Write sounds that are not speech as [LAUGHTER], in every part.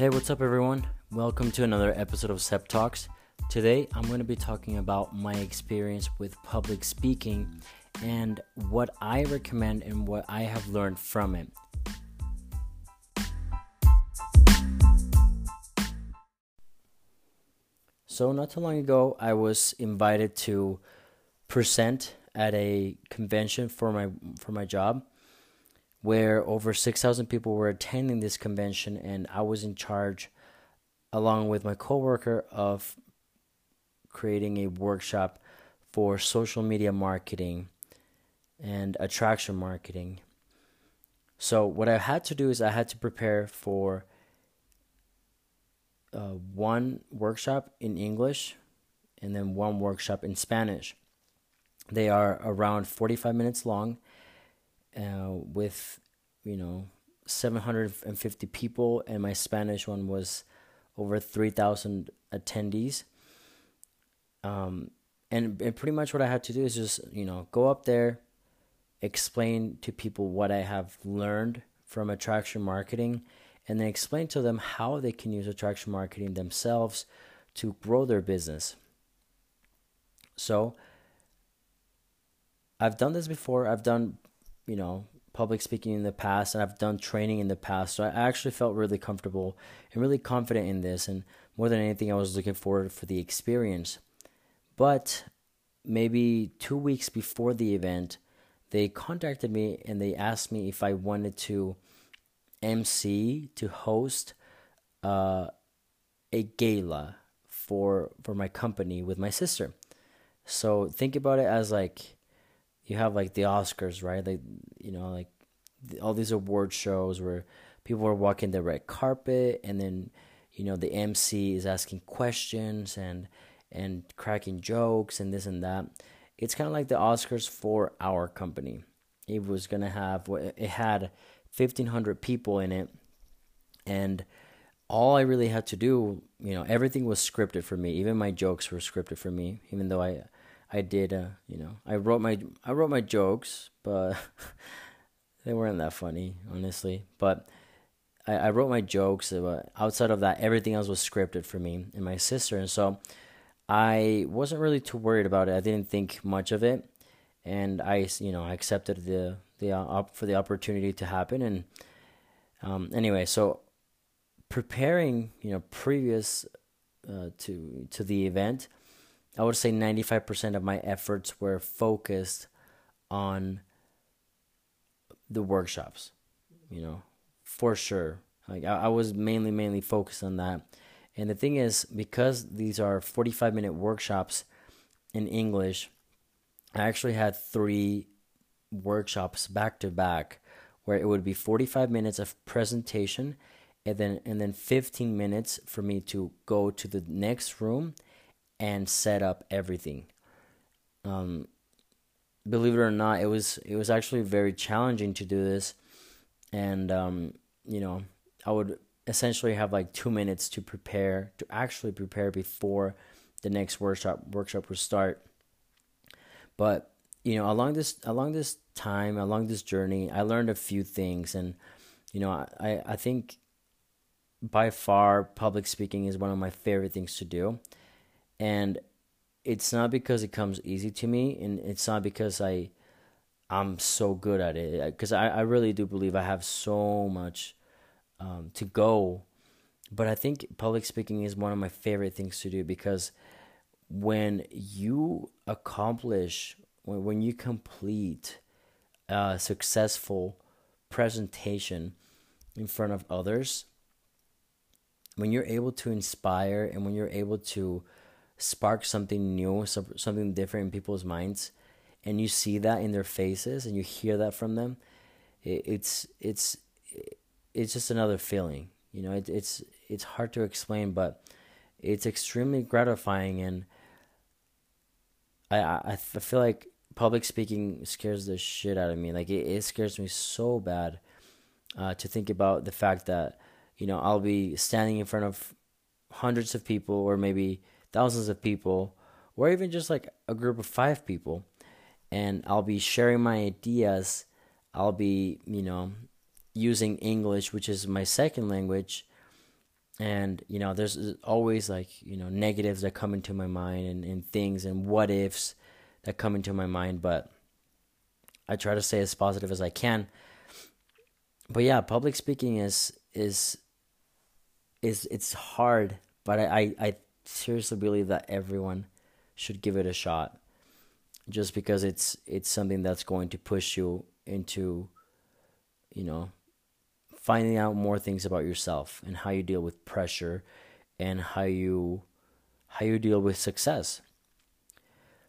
Hey, what's up, everyone? Welcome to another episode of SEP Talks. Today, I'm going to be talking about my experience with public speaking and what I recommend and what I have learned from it. So, not too long ago, I was invited to present at a convention for my for my job where over 6,000 people were attending this convention, and I was in charge, along with my coworker, of creating a workshop for social media marketing and attraction marketing. So, what I had to do is I had to prepare for uh, one workshop in English and then one workshop in Spanish. They are around 45 minutes long uh, with you know 750 people, and my Spanish one was over 3,000 attendees. Um, and, and pretty much what I had to do is just you know go up there, explain to people what I have learned from attraction marketing, and then explain to them how they can use attraction marketing themselves to grow their business. So I've done this before. I've done you know, public speaking in the past and I've done training in the past. So I actually felt really comfortable and really confident in this. And more than anything, I was looking forward for the experience. But maybe two weeks before the event, they contacted me and they asked me if I wanted to MC to host uh, a gala for for my company with my sister. So think about it as like you have like the Oscars, right? Like you know, like all these award shows where people are walking the red carpet, and then you know the MC is asking questions and and cracking jokes and this and that. It's kind of like the Oscars for our company. It was gonna have it had fifteen hundred people in it, and all I really had to do, you know, everything was scripted for me. Even my jokes were scripted for me, even though I I did, uh, you know, I wrote my I wrote my jokes, but [LAUGHS] they weren't that funny, honestly. But I, I wrote my jokes. But outside of that, everything else was scripted for me and my sister, and so I wasn't really too worried about it. I didn't think much of it, and I, you know, I accepted the the uh, for the opportunity to happen. And um, anyway, so preparing, you know, previous uh, to to the event I would say 95% of my efforts were focused on the workshops, you know, for sure. Like I, I was mainly, mainly focused on that. And the thing is, because these are 45 minute workshops in English, I actually had three workshops back to back where it would be 45 minutes of presentation and then and then 15 minutes for me to go to the next room and set up everything. Um, believe it or not, it was it was actually very challenging to do this, and um, you know, I would essentially have like two minutes to prepare to actually prepare before the next workshop workshop would start. But you know, along this along this time, along this journey, I learned a few things, and you know, I I think by far public speaking is one of my favorite things to do and it's not because it comes easy to me and it's not because i i'm so good at it. Because I, I really do believe i have so much um, to go. But i think public speaking is one of my favorite things to do because when you accomplish when, when you complete a successful presentation in front of others when you're able to inspire and when you're able to spark something new, something different in people's minds, and you see that in their faces and you hear that from them, it's it's it's just another feeling. You know, it, it's it's hard to explain, but it's extremely gratifying, and I I, I feel like public speaking scares the shit out of me. Like it, it scares me so bad uh, to think about the fact that you know I'll be standing in front of hundreds of people or maybe thousands of people, or even just like a group of five people, and I'll be sharing my ideas. I'll be, you know, using English, which is my second language, and you know there's always like you know negatives that come into my mind and, and things and what ifs that come into my mind. But i try to stay as positive as i can. But yeah public speaking is is is it's hard. But i i, I seriously believe that everyone should give it a shot just because it's it's something that's going to push you into you know finding out more things about yourself and how you deal with pressure and how you how you deal with success.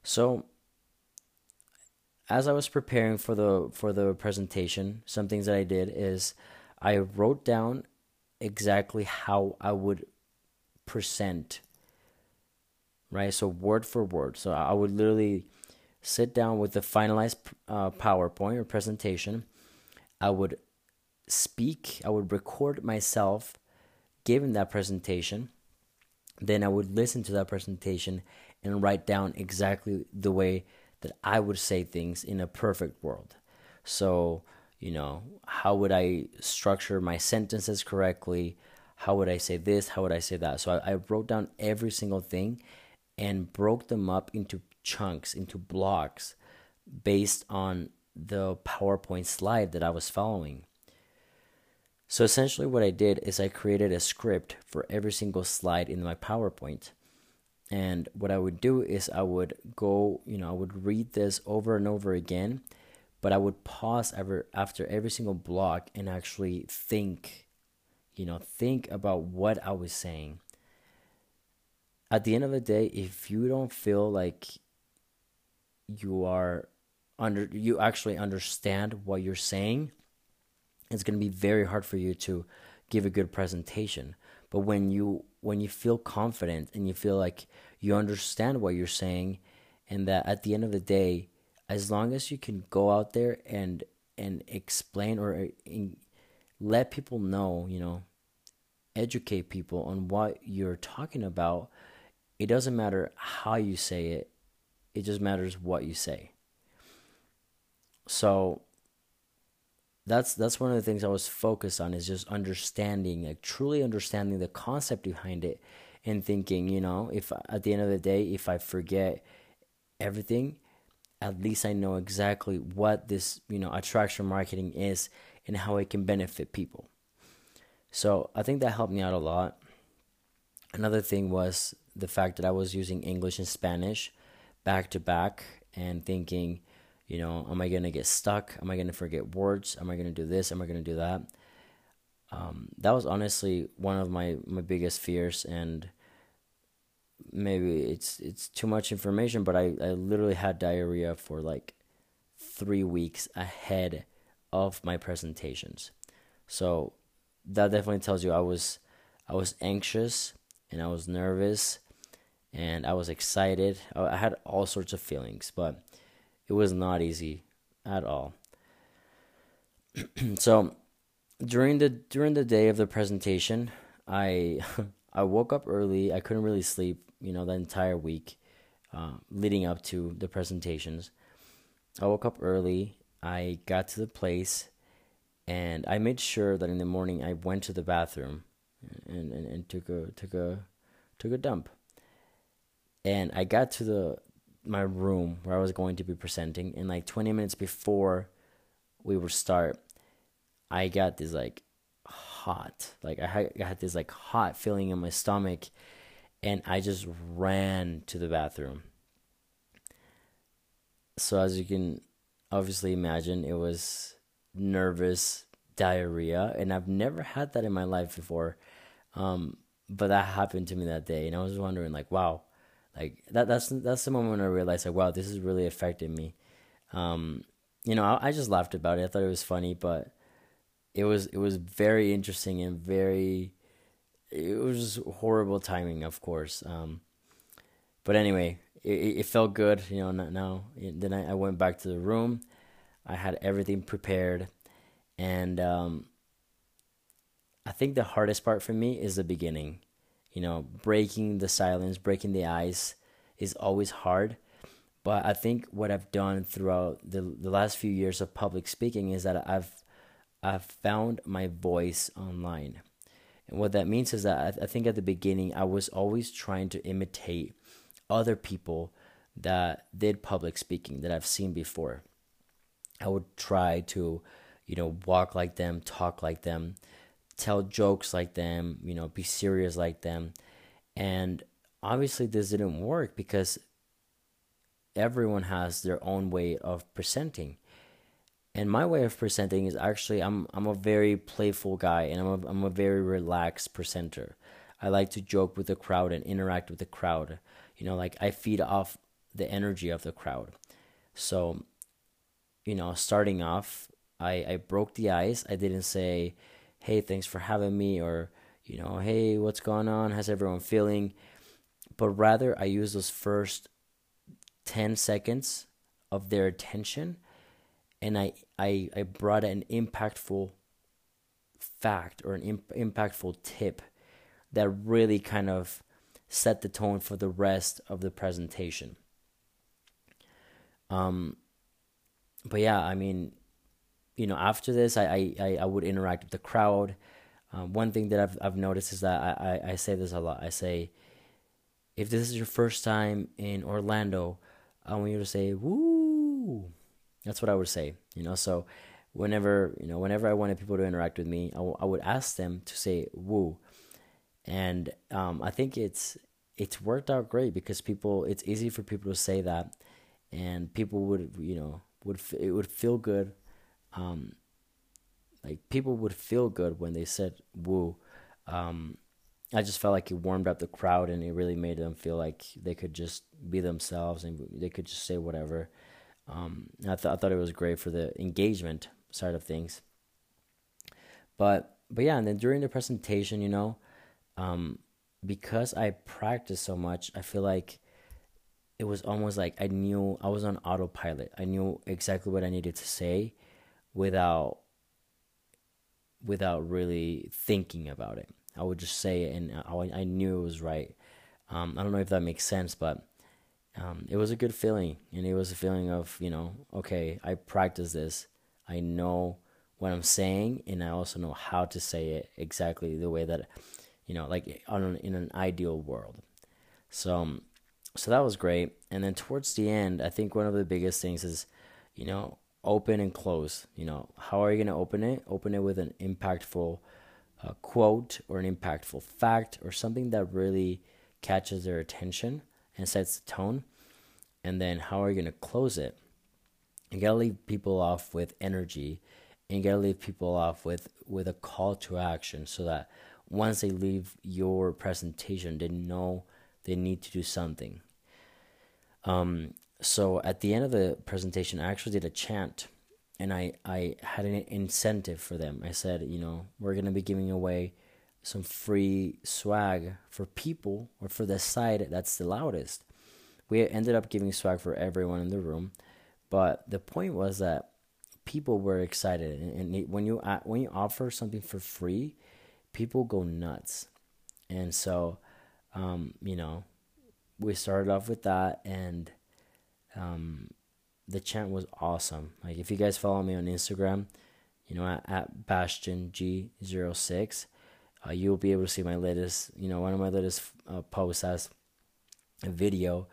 So as I was preparing for the for the presentation, some things that I did is I wrote down exactly how I would present right so word for word so I would literally sit down with the finalized uh, PowerPoint or presentation I would speak, I would record myself giving that presentation. Then I would listen to that presentation and write down exactly the way that I would say things in a perfect world. So, you know, how would I structure my sentences correctly? How would I say this? How would I say that? So I, I wrote down every single thing and broke them up into chunks, into blocks based on the PowerPoint slide that I was following. So essentially, what I did is I created a script for every single slide in my PowerPoint. And what I would do is I would go, you know, I would read this over and over again, but I would pause ever after every single block and actually think, you know, think about what I was saying. At the end of the day, if you don't feel like you are under you actually understand what you're saying, it's going to be very hard for you to give a good presentation. But when you when you feel confident and you feel like you understand what you're saying and that at the end of the day as long as you can go out there and and explain or let people know you know educate people on what you're talking about it doesn't matter how you say it it just matters what you say so that's that's one of the things I was focused on is just understanding, like truly understanding the concept behind it, and thinking, you know, if at the end of the day, if I forget everything, at least I know exactly what this, you know, attraction marketing is and how it can benefit people. So I think that helped me out a lot. Another thing was the fact that I was using English and Spanish back to back and thinking, you know, am I going to get stuck? Am I going to forget words? Am I going to do this? Am I going to do that? Um, that was honestly one of my, my biggest fears and maybe it's it's too much information but I, I literally had diarrhea for like three weeks ahead of my presentations so that definitely tells you i was i was anxious and i was nervous and i was excited i had all sorts of feelings but it was not easy at all. [CLEARS THROAT] so during the during the day of the presentation, I [LAUGHS] I woke up early. I couldn't really sleep, you know, the entire week uh, leading up to the presentations. I woke up early. I got to the place, and I made sure that in the morning I went to the bathroom and, and, and took a took a took a dump. And I got to the my room where I was going to be presenting, and like 20 minutes before we would start, I got this like hot, like I had, I had this like hot feeling in my stomach, and I just ran to the bathroom. So as you can obviously imagine, it was nervous diarrhea, and I've never had that in my life before. Um, but that happened to me that day, and I was wondering, like, wow, like that that's that's the moment when I realized like wow this is really affecting me. Um, you know I, I just laughed about it. I thought it was funny, but it was it was very interesting and very it was horrible timing, of course. Um, but anyway, it, it felt good. You know now. Then I, I went back to the room. I had everything prepared, and um, I think the hardest part for me is the beginning you know, breaking the silence, breaking the ice is always hard. But I think what I've done throughout the the last few years of public speaking is that I've I've found my voice online. And what that means is that I, I think at the beginning I was always trying to imitate other people that did public speaking that I've seen before. I would try to, you know, walk like them, talk like them, tell jokes like them, you know, be serious like them. And obviously, this didn't work because everyone has their own way of presenting. And my way of presenting is actually I'm I'm a very playful guy and I'm a, I'm a very relaxed presenter. I like to joke with the crowd and interact with the crowd. You know, like I feed off the energy of the crowd. So, you know, starting off, I I broke the ice. I didn't say, "Hey, thanks for having me," or you know, "Hey, what's going on? How's everyone feeling?" But rather, I use those first 10 seconds of their attention and I, I, I brought an impactful fact or an imp- impactful tip that really kind of set the tone for the rest of the presentation. Um, but yeah, I mean, you know, after this, I, I, I would interact with the crowd. Um, one thing that I've, I've noticed is that I, I, I say this a lot. I say, if this is your first time in Orlando, I want you to say woo. That's what I would say, you know. So whenever you know, whenever I wanted people to interact with me, I, w- I would ask them to say woo, and um, I think it's it's worked out great because people it's easy for people to say that, and people would you know would it would feel good, um, like people would feel good when they said woo. Um, I just felt like it warmed up the crowd and it really made them feel like they could just be themselves and they could just say whatever. Um, I, th- I thought it was great for the engagement side of things. But but yeah, and then during the presentation, you know, um, because I practiced so much, I feel like it was almost like I knew I was on autopilot. I knew exactly what I needed to say without without really thinking about it. I would just say it, and I, I knew it was right. Um, I don't know if that makes sense, but um, it was a good feeling, and it was a feeling of you know, okay, I practice this. I know what I'm saying, and I also know how to say it exactly the way that, you know, like on in an ideal world. So, um, so that was great. And then towards the end, I think one of the biggest things is, you know, open and close. You know, how are you going to open it? Open it with an impactful a quote or an impactful fact or something that really catches their attention and sets the tone. And then how are you going to close it? You got to leave people off with energy and you got to leave people off with, with a call to action so that once they leave your presentation, they know they need to do something. Um, so at the end of the presentation, I actually did a chant and I, I had an incentive for them. I said, you know, we're going to be giving away some free swag for people or for the side that's the loudest. We ended up giving swag for everyone in the room, but the point was that people were excited, and when you when you offer something for free, people go nuts, and so, um, you know, we started off with that, and um, the chant was awesome. Like if you guys follow me on Instagram, you know at, at Bastian G06, uh, you'll be able to see my latest. You know one of my latest uh, posts has a video,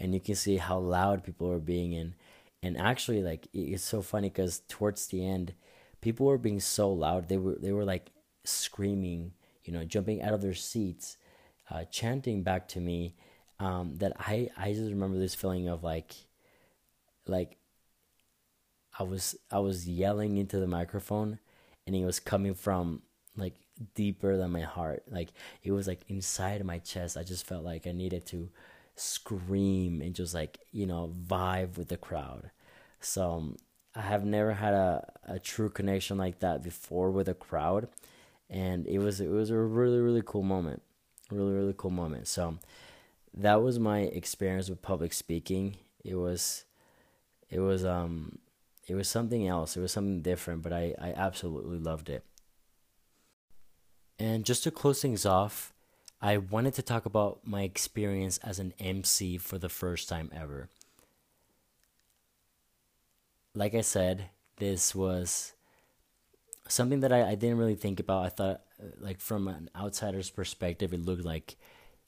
and you can see how loud people are being in. And actually, like it's so funny because towards the end, people were being so loud. They were they were like screaming, you know, jumping out of their seats, uh, chanting back to me. Um, that I I just remember this feeling of like like I was I was yelling into the microphone and it was coming from like deeper than my heart. Like it was like inside my chest. I just felt like I needed to scream and just like, you know, vibe with the crowd. So um, I have never had a, a true connection like that before with a crowd. And it was it was a really, really cool moment. Really, really cool moment. So that was my experience with public speaking. It was it was um it was something else. It was something different, but I, I absolutely loved it. And just to close things off, I wanted to talk about my experience as an MC for the first time ever. Like I said, this was something that I, I didn't really think about. I thought, uh, like, from an outsider's perspective, it looked like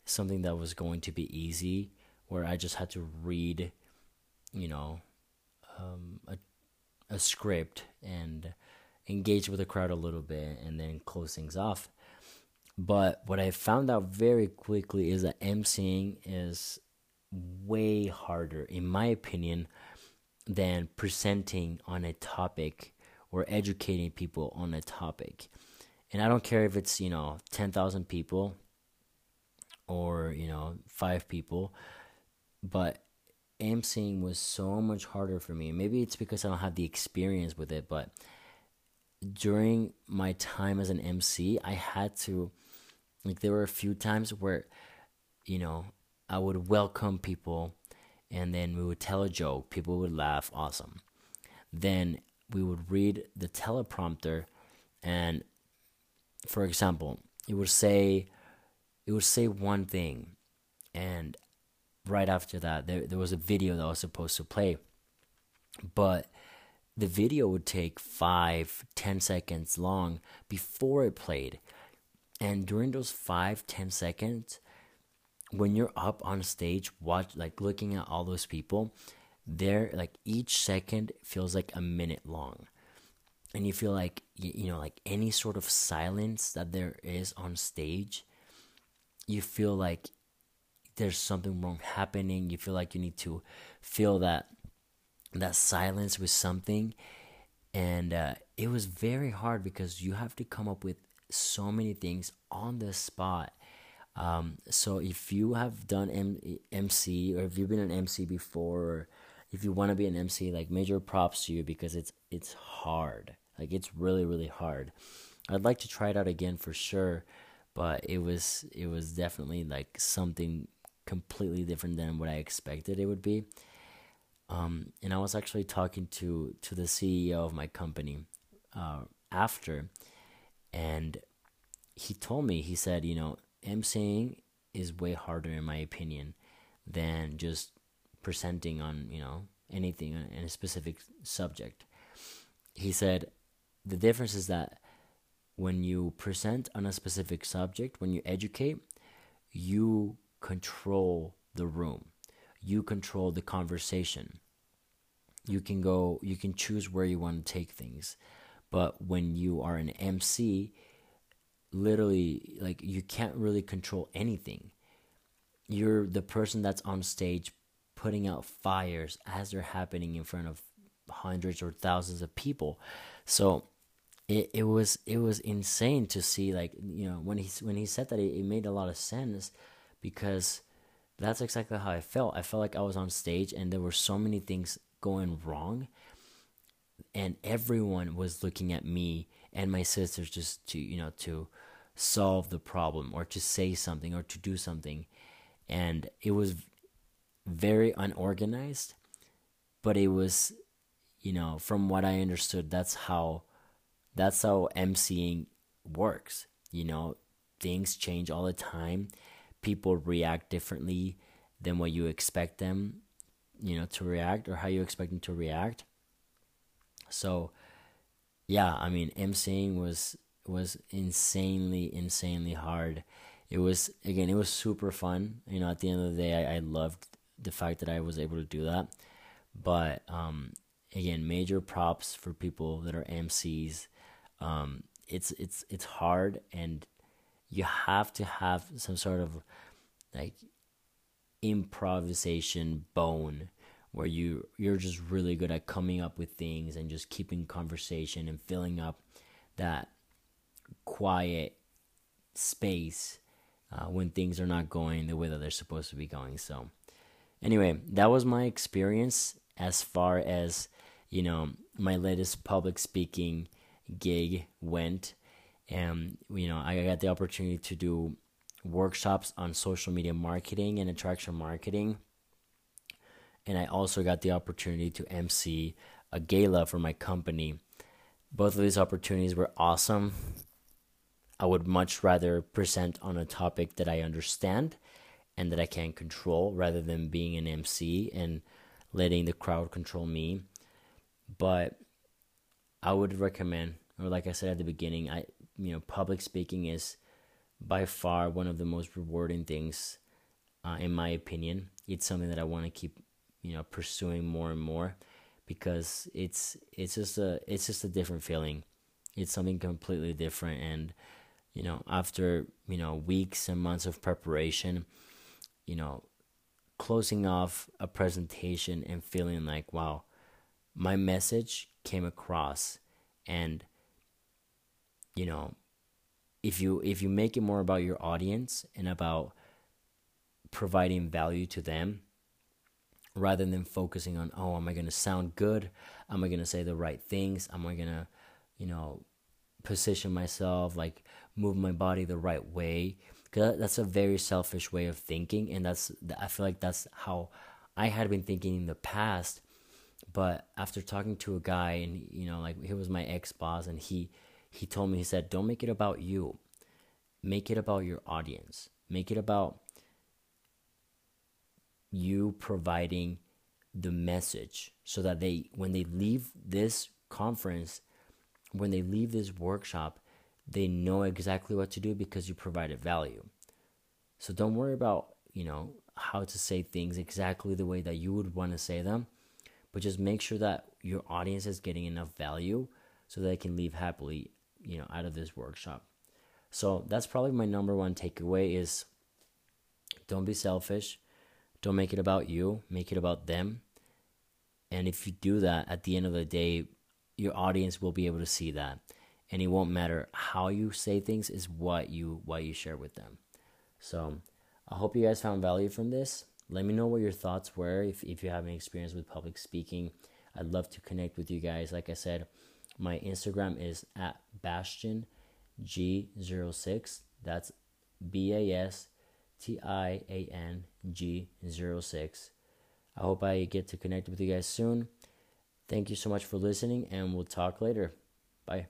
something that was going to be easy, where I just had to read, you know, um, a, a script and engage with the crowd a little bit and then close things off. But what I found out very quickly is that emceeing is way harder, in my opinion, than presenting on a topic or educating people on a topic. And I don't care if it's, you know, 10,000 people or, you know, five people, but emceeing was so much harder for me. Maybe it's because I don't have the experience with it, but during my time as an MC, I had to like there were a few times where you know, I would welcome people and then we would tell a joke, people would laugh, awesome. Then we would read the teleprompter and for example, it would say it would say one thing and right after that there there was a video that was supposed to play. But the video would take five, ten seconds long before it played. And during those five, ten seconds, when you're up on stage, watch like looking at all those people, there like each second feels like a minute long. And you feel like you know, like any sort of silence that there is on stage, you feel like there's something wrong happening. You feel like you need to fill that that silence with something. And uh, it was very hard because you have to come up with so many things on the spot. Um, so if you have done M- mc or if you've been an mc before or if you want to be an mc like major props to you because it's it's hard. Like it's really really hard. I'd like to try it out again for sure but it was it was definitely like something completely different than what i expected it would be um, and I was actually talking to to the CEO of my company uh, after, and he told me he said, you know, emceeing is way harder in my opinion than just presenting on you know anything in a specific subject. He said the difference is that when you present on a specific subject, when you educate, you control the room you control the conversation. You can go, you can choose where you want to take things. But when you are an MC, literally, like, you can't really control anything. You're the person that's on stage putting out fires as they're happening in front of hundreds or thousands of people. So, it, it was it was insane to see like you know when he when he said that it, it made a lot of sense because that's exactly how I felt. I felt like I was on stage and there were so many things going wrong. And everyone was looking at me and my sisters just to, you know, to solve the problem or to say something or to do something. And it was very unorganized, but it was, you know, from what I understood, that's how that's how emceeing works. You know, things change all the time people react differently than what you expect them, you know, to react or how you expect them to react. So, yeah, I mean, emceeing was was insanely, insanely hard. It was again, it was super fun. You know, at the end of the day, I, I loved the fact that I was able to do that. But um, again, major props for people that are MCs. Um, it's it's it's hard and you have to have some sort of like improvisation bone where you you're just really good at coming up with things and just keeping conversation and filling up that quiet space uh, when things are not going the way that they're supposed to be going. So anyway that was my experience as far as you know my latest public speaking gig went and you know I got the opportunity to do workshops on social media marketing and attraction marketing. And I also got the opportunity to MC a gala for my company. Both of these opportunities were awesome. I would much rather present on a topic that I understand and that I can control rather than being an MC and letting the crowd control me. But I would recommend or like I said at the beginning, I you know public speaking is by far one of the most rewarding things, uh, in my opinion. It's something that I want to keep you know pursuing more and more because it's it's just a it's just a different feeling. It's something completely different and you know after you know weeks and months of preparation you know closing off a presentation and feeling like wow my message came across and you know if you if you make it more about your audience and about providing value to them rather than focusing on oh am i going to sound good? Am i going to say the right things? Am i going to you know position myself like move my body the right way? Because that's a very selfish way of thinking and that's i feel like that's how i had been thinking in the past but after talking to a guy and you know like he was my ex boss and he he told me he said don't make it about you. Make it about your audience. Make it about you providing the message so that they when they leave this conference when they leave this workshop they know exactly what to do because you provided value. So don't worry about you know how to say things exactly the way that you would want to say them but just make sure that your audience is getting enough value so they can leave happily you know out of this workshop so that's probably my number one takeaway is don't be selfish don't make it about you, make it about them. And if you do that, at the end of the day, your audience will be able to see that. And it won't matter how you say things, is what you what you share with them. So I hope you guys found value from this. Let me know what your thoughts were if, if you have any experience with public speaking. I'd love to connect with you guys. Like I said, my Instagram is at Bastian G06. That's B A S T I A N G 06. I hope I get to connect with you guys soon. Thank you so much for listening, and we'll talk later. Bye.